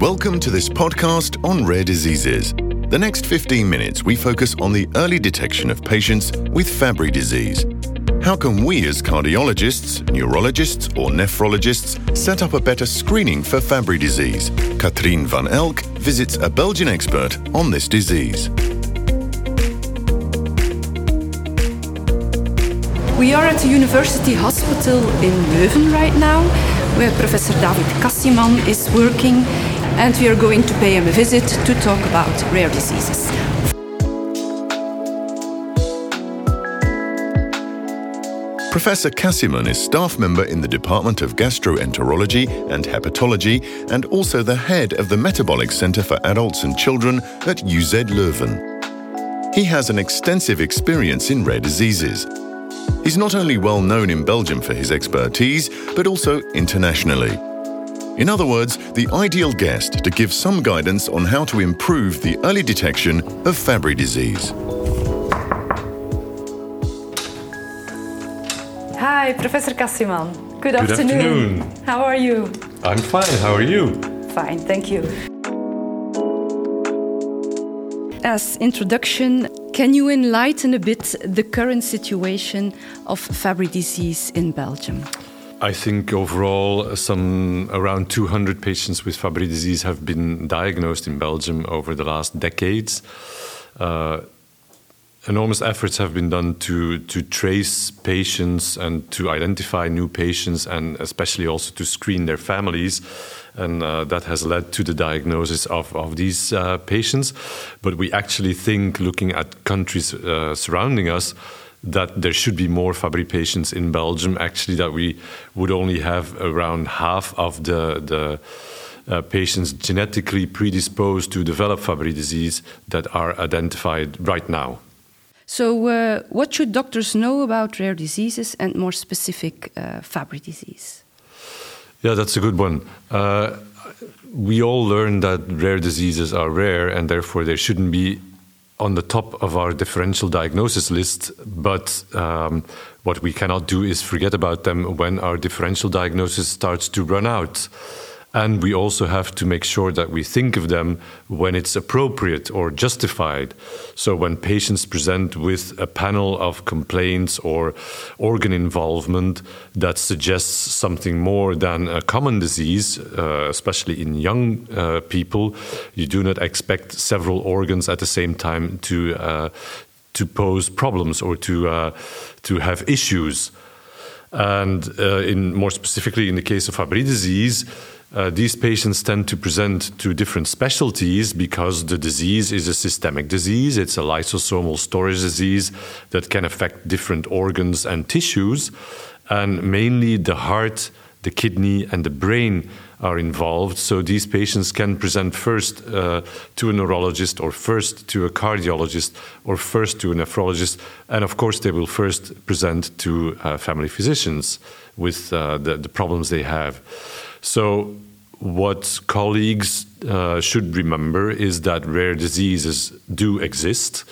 Welcome to this podcast on rare diseases. The next 15 minutes, we focus on the early detection of patients with Fabry disease. How can we, as cardiologists, neurologists, or nephrologists, set up a better screening for Fabry disease? Katrien van Elk visits a Belgian expert on this disease. We are at the University Hospital in Leuven right now, where Professor David Cassiman is working, and we are going to pay him a visit to talk about rare diseases. Professor Cassiman is staff member in the Department of Gastroenterology and Hepatology and also the head of the Metabolic Center for Adults and Children at UZ Leuven. He has an extensive experience in rare diseases. He's not only well known in Belgium for his expertise, but also internationally. In other words, the ideal guest to give some guidance on how to improve the early detection of Fabry disease. Hi, Professor Cassiman. Good, Good afternoon. How are you? I'm fine. How are you? Fine, thank you. As introduction, can you enlighten a bit the current situation of Fabry disease in Belgium? I think overall, some around 200 patients with Fabry disease have been diagnosed in Belgium over the last decades. Uh, enormous efforts have been done to to trace patients and to identify new patients and especially also to screen their families. And uh, that has led to the diagnosis of, of these uh, patients. But we actually think looking at countries uh, surrounding us that there should be more Fabry patients in Belgium. Actually that we would only have around half of the the uh, patients genetically predisposed to develop Fabry disease that are identified right now. So, uh, what should doctors know about rare diseases and more specific uh, Fabry disease? Yeah, that's a good one. Uh, we all learn that rare diseases are rare and therefore they shouldn't be on the top of our differential diagnosis list. But um, what we cannot do is forget about them when our differential diagnosis starts to run out. And we also have to make sure that we think of them when it's appropriate or justified. So, when patients present with a panel of complaints or organ involvement that suggests something more than a common disease, uh, especially in young uh, people, you do not expect several organs at the same time to, uh, to pose problems or to, uh, to have issues. And uh, in more specifically, in the case of Fabry disease, uh, these patients tend to present to different specialties because the disease is a systemic disease. It's a lysosomal storage disease that can affect different organs and tissues. And mainly the heart, the kidney, and the brain are involved. So these patients can present first uh, to a neurologist, or first to a cardiologist, or first to a nephrologist. And of course, they will first present to uh, family physicians with uh, the, the problems they have. So, what colleagues uh, should remember is that rare diseases do exist.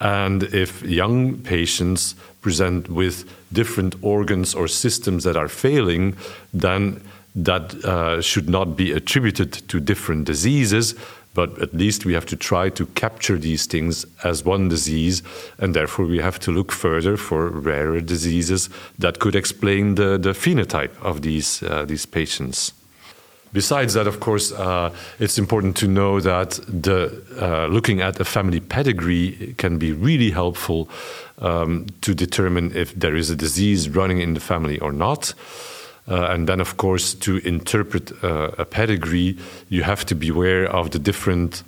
And if young patients present with different organs or systems that are failing, then that uh, should not be attributed to different diseases, but at least we have to try to capture these things as one disease, and therefore we have to look further for rarer diseases that could explain the, the phenotype of these, uh, these patients. Besides that, of course, uh, it's important to know that the, uh, looking at a family pedigree can be really helpful um, to determine if there is a disease running in the family or not. Uh, and then, of course, to interpret uh, a pedigree, you have to be aware of the different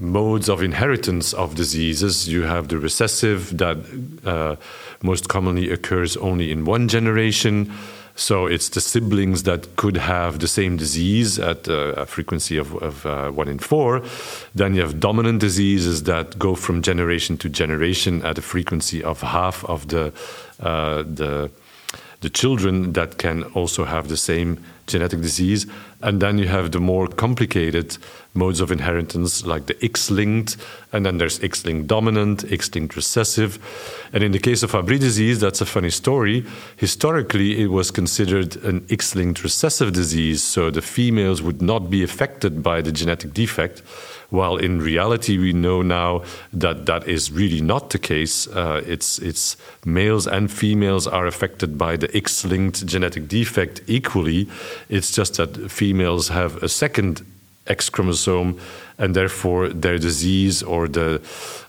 modes of inheritance of diseases. You have the recessive that uh, most commonly occurs only in one generation. So it's the siblings that could have the same disease at uh, a frequency of, of uh, one in four. Then you have dominant diseases that go from generation to generation at a frequency of half of the uh, the the children that can also have the same genetic disease. And then you have the more complicated modes of inheritance, like the X linked, and then there's X linked dominant, X linked recessive. And in the case of Fabry disease, that's a funny story. Historically, it was considered an X linked recessive disease, so the females would not be affected by the genetic defect. While in reality, we know now that that is really not the case. Uh, it's, it's males and females are affected by the X linked genetic defect equally. It's just that females have a second X chromosome, and therefore their disease or the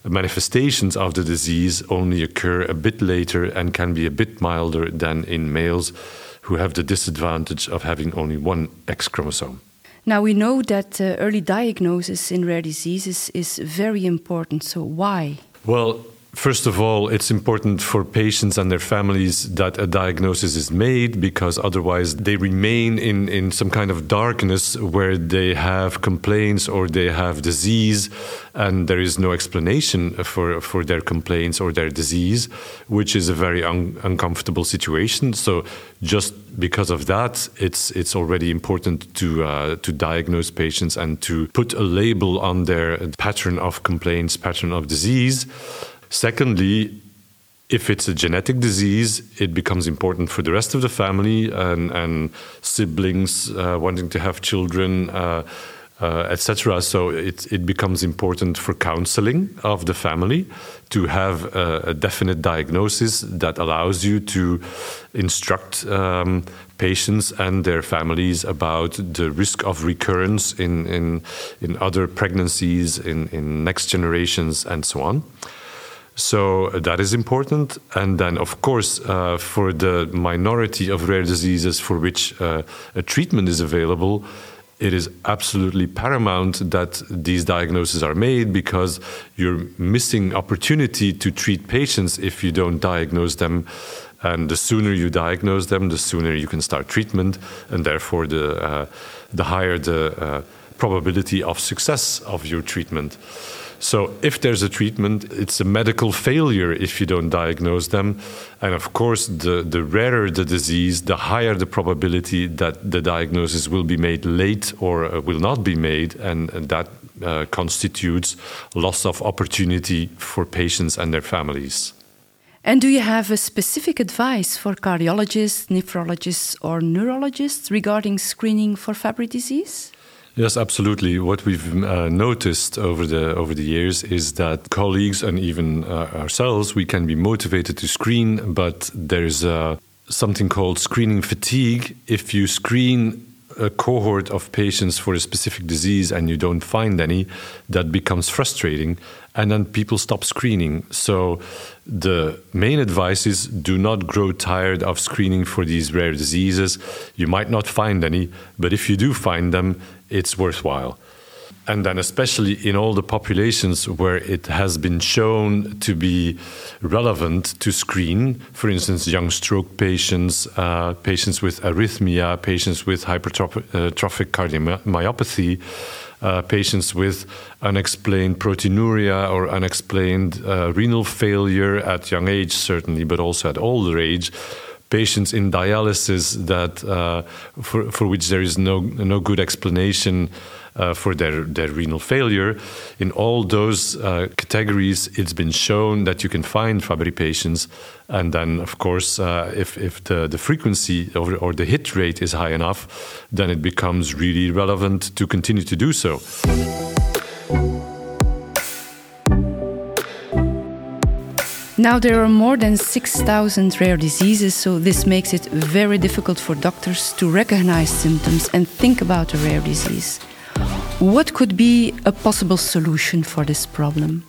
manifestations of the disease only occur a bit later and can be a bit milder than in males who have the disadvantage of having only one X chromosome. Now we know that uh, early diagnosis in rare diseases is very important. So why? Well, First of all, it's important for patients and their families that a diagnosis is made because otherwise they remain in, in some kind of darkness where they have complaints or they have disease and there is no explanation for, for their complaints or their disease, which is a very un uncomfortable situation. So, just because of that, it's, it's already important to, uh, to diagnose patients and to put a label on their pattern of complaints, pattern of disease. Secondly, if it's a genetic disease, it becomes important for the rest of the family and, and siblings uh, wanting to have children, uh, uh, etc. So it, it becomes important for counseling of the family to have a, a definite diagnosis that allows you to instruct um, patients and their families about the risk of recurrence in, in, in other pregnancies, in, in next generations, and so on. So that is important. And then, of course, uh, for the minority of rare diseases for which uh, a treatment is available, it is absolutely paramount that these diagnoses are made because you're missing opportunity to treat patients if you don't diagnose them. And the sooner you diagnose them, the sooner you can start treatment, and therefore the uh, the higher the uh, probability of success of your treatment. So if there's a treatment, it's a medical failure if you don't diagnose them. And of course, the, the rarer the disease, the higher the probability that the diagnosis will be made late or uh, will not be made. And, and that uh, constitutes loss of opportunity for patients and their families. And do you have a specific advice for cardiologists, nephrologists, or neurologists regarding screening for Fabry disease? Yes, absolutely. What we've uh, noticed over the over the years is that colleagues and even uh, ourselves we can be motivated to screen, but there's uh, something called screening fatigue. If you screen a cohort of patients for a specific disease and you don't find any, that becomes frustrating. And then people stop screening. So, the main advice is do not grow tired of screening for these rare diseases. You might not find any, but if you do find them, it's worthwhile. And then especially in all the populations where it has been shown to be relevant to screen, for instance, young stroke patients, uh, patients with arrhythmia, patients with hypertrophic cardiomyopathy, uh, patients with unexplained proteinuria or unexplained uh, renal failure at young age, certainly, but also at older age patients in dialysis that uh, for, for which there is no no good explanation uh, for their, their renal failure. In all those uh, categories, it's been shown that you can find Fabry patients. And then, of course, uh, if, if the, the frequency or, or the hit rate is high enough, then it becomes really relevant to continue to do so. Now, there are more than 6,000 rare diseases, so this makes it very difficult for doctors to recognize symptoms and think about a rare disease. What could be a possible solution for this problem?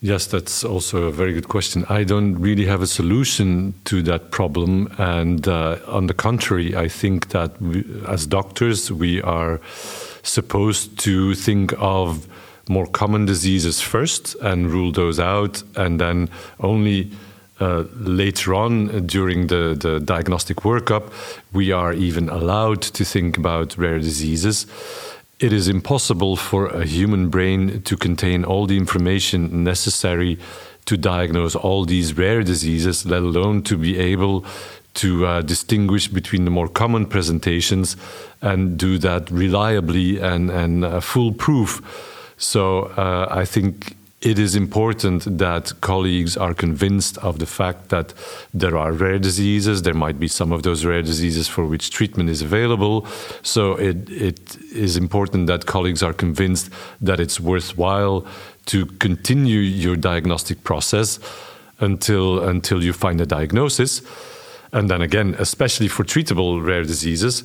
Yes, that's also a very good question. I don't really have a solution to that problem. And uh, on the contrary, I think that we, as doctors, we are supposed to think of more common diseases first and rule those out, and then only uh, later on during the, the diagnostic workup, we are even allowed to think about rare diseases it is impossible for a human brain to contain all the information necessary to diagnose all these rare diseases, let alone to be able to uh, distinguish between the more common presentations and do that reliably and, and uh, foolproof. So uh, I think it is important that colleagues are convinced of the fact that there are rare diseases. There might be some of those rare diseases for which treatment is available. So it, it is important that colleagues are convinced that it's worthwhile to continue your diagnostic process until, until you find a diagnosis. And then again, especially for treatable rare diseases,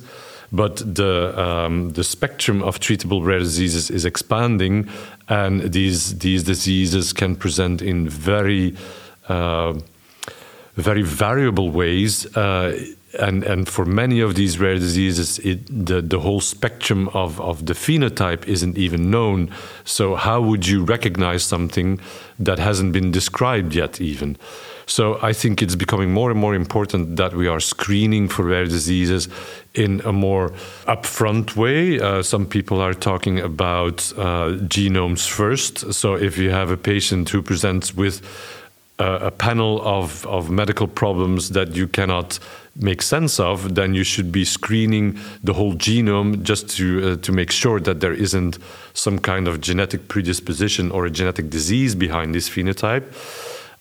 but the um, the spectrum of treatable rare diseases is expanding, and these these diseases can present in very uh, very variable ways. Uh, and, and for many of these rare diseases, it, the, the whole spectrum of, of the phenotype isn't even known. So, how would you recognize something that hasn't been described yet, even? So I think it's becoming more and more important that we are screening for rare diseases in a more upfront way. Uh, some people are talking about uh, genomes first. So if you have a patient who presents with a panel of, of medical problems that you cannot make sense of, then you should be screening the whole genome just to uh, to make sure that there isn't some kind of genetic predisposition or a genetic disease behind this phenotype.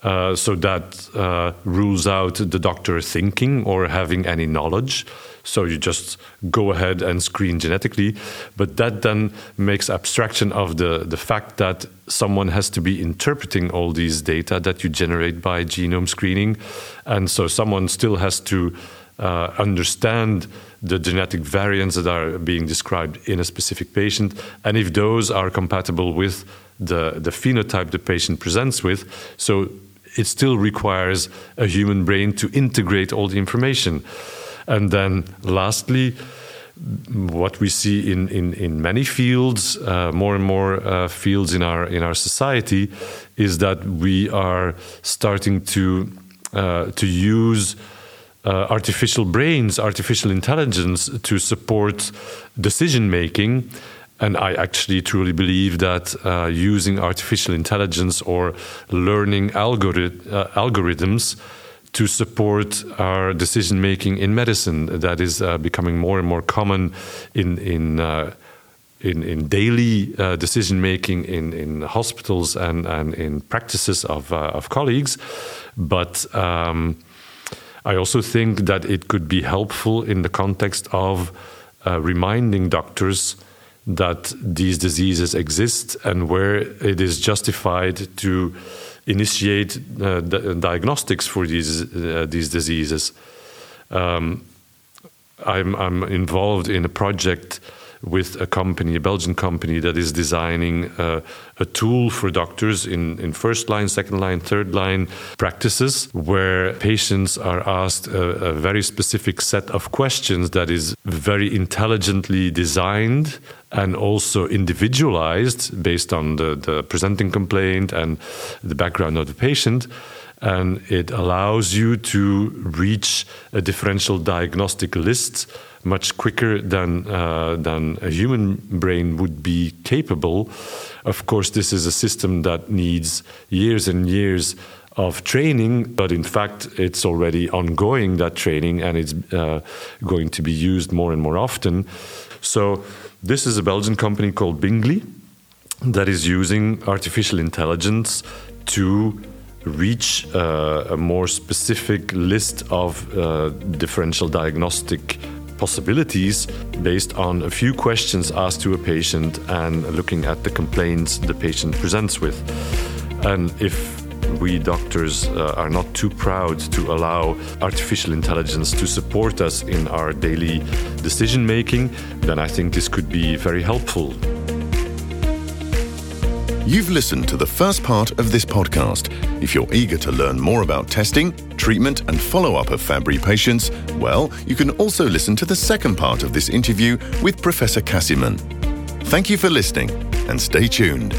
Uh, so that uh, rules out the doctor thinking or having any knowledge. So you just go ahead and screen genetically, but that then makes abstraction of the, the fact that someone has to be interpreting all these data that you generate by genome screening. And so someone still has to uh, understand the genetic variants that are being described in a specific patient, and if those are compatible with the, the phenotype the patient presents with. So it still requires a human brain to integrate all the information. And then, lastly, what we see in, in, in many fields, uh, more and more uh, fields in our in our society, is that we are starting to uh, to use uh, artificial brains, artificial intelligence to support decision making and I actually truly believe that uh, using artificial intelligence or learning uh, algorithms to support our decision making in medicine that is uh, becoming more and more common in in uh, in, in, daily uh, decision making in, in hospitals and, and in practices of, uh, of colleagues. But um, I also think that it could be helpful in the context of reminding doctors that these diseases exist and where it is justified to initiate uh, diagnostics for these uh, these diseases. Um, I'm, I'm involved in a project with a company, a Belgian company, that is designing uh, a tool for doctors in, in first line, second line, third line practices, where patients are asked a, a very specific set of questions that is very intelligently designed and also individualized based on the, the presenting complaint and the background of the patient. And it allows you to reach a differential diagnostic list much quicker than uh, than a human brain would be capable. Of course, this is a system that needs years and years of training, but in fact, it's already ongoing that training, and it's uh, going to be used more and more often. So, this is a Belgian company called Bingli that is using artificial intelligence to reach uh, a more specific list of uh, differential diagnostic possibilities based on a few questions asked to a patient and looking at the complaints the patient presents with. And if we doctors uh, are not too proud to allow artificial intelligence to support us in our daily decision making, then I think this could be very helpful. You've listened to the first part of this podcast. If you're eager to learn more about testing, treatment, and follow up of Fabry patients, well, you can also listen to the second part of this interview with Professor Cassiman. Thank you for listening and stay tuned.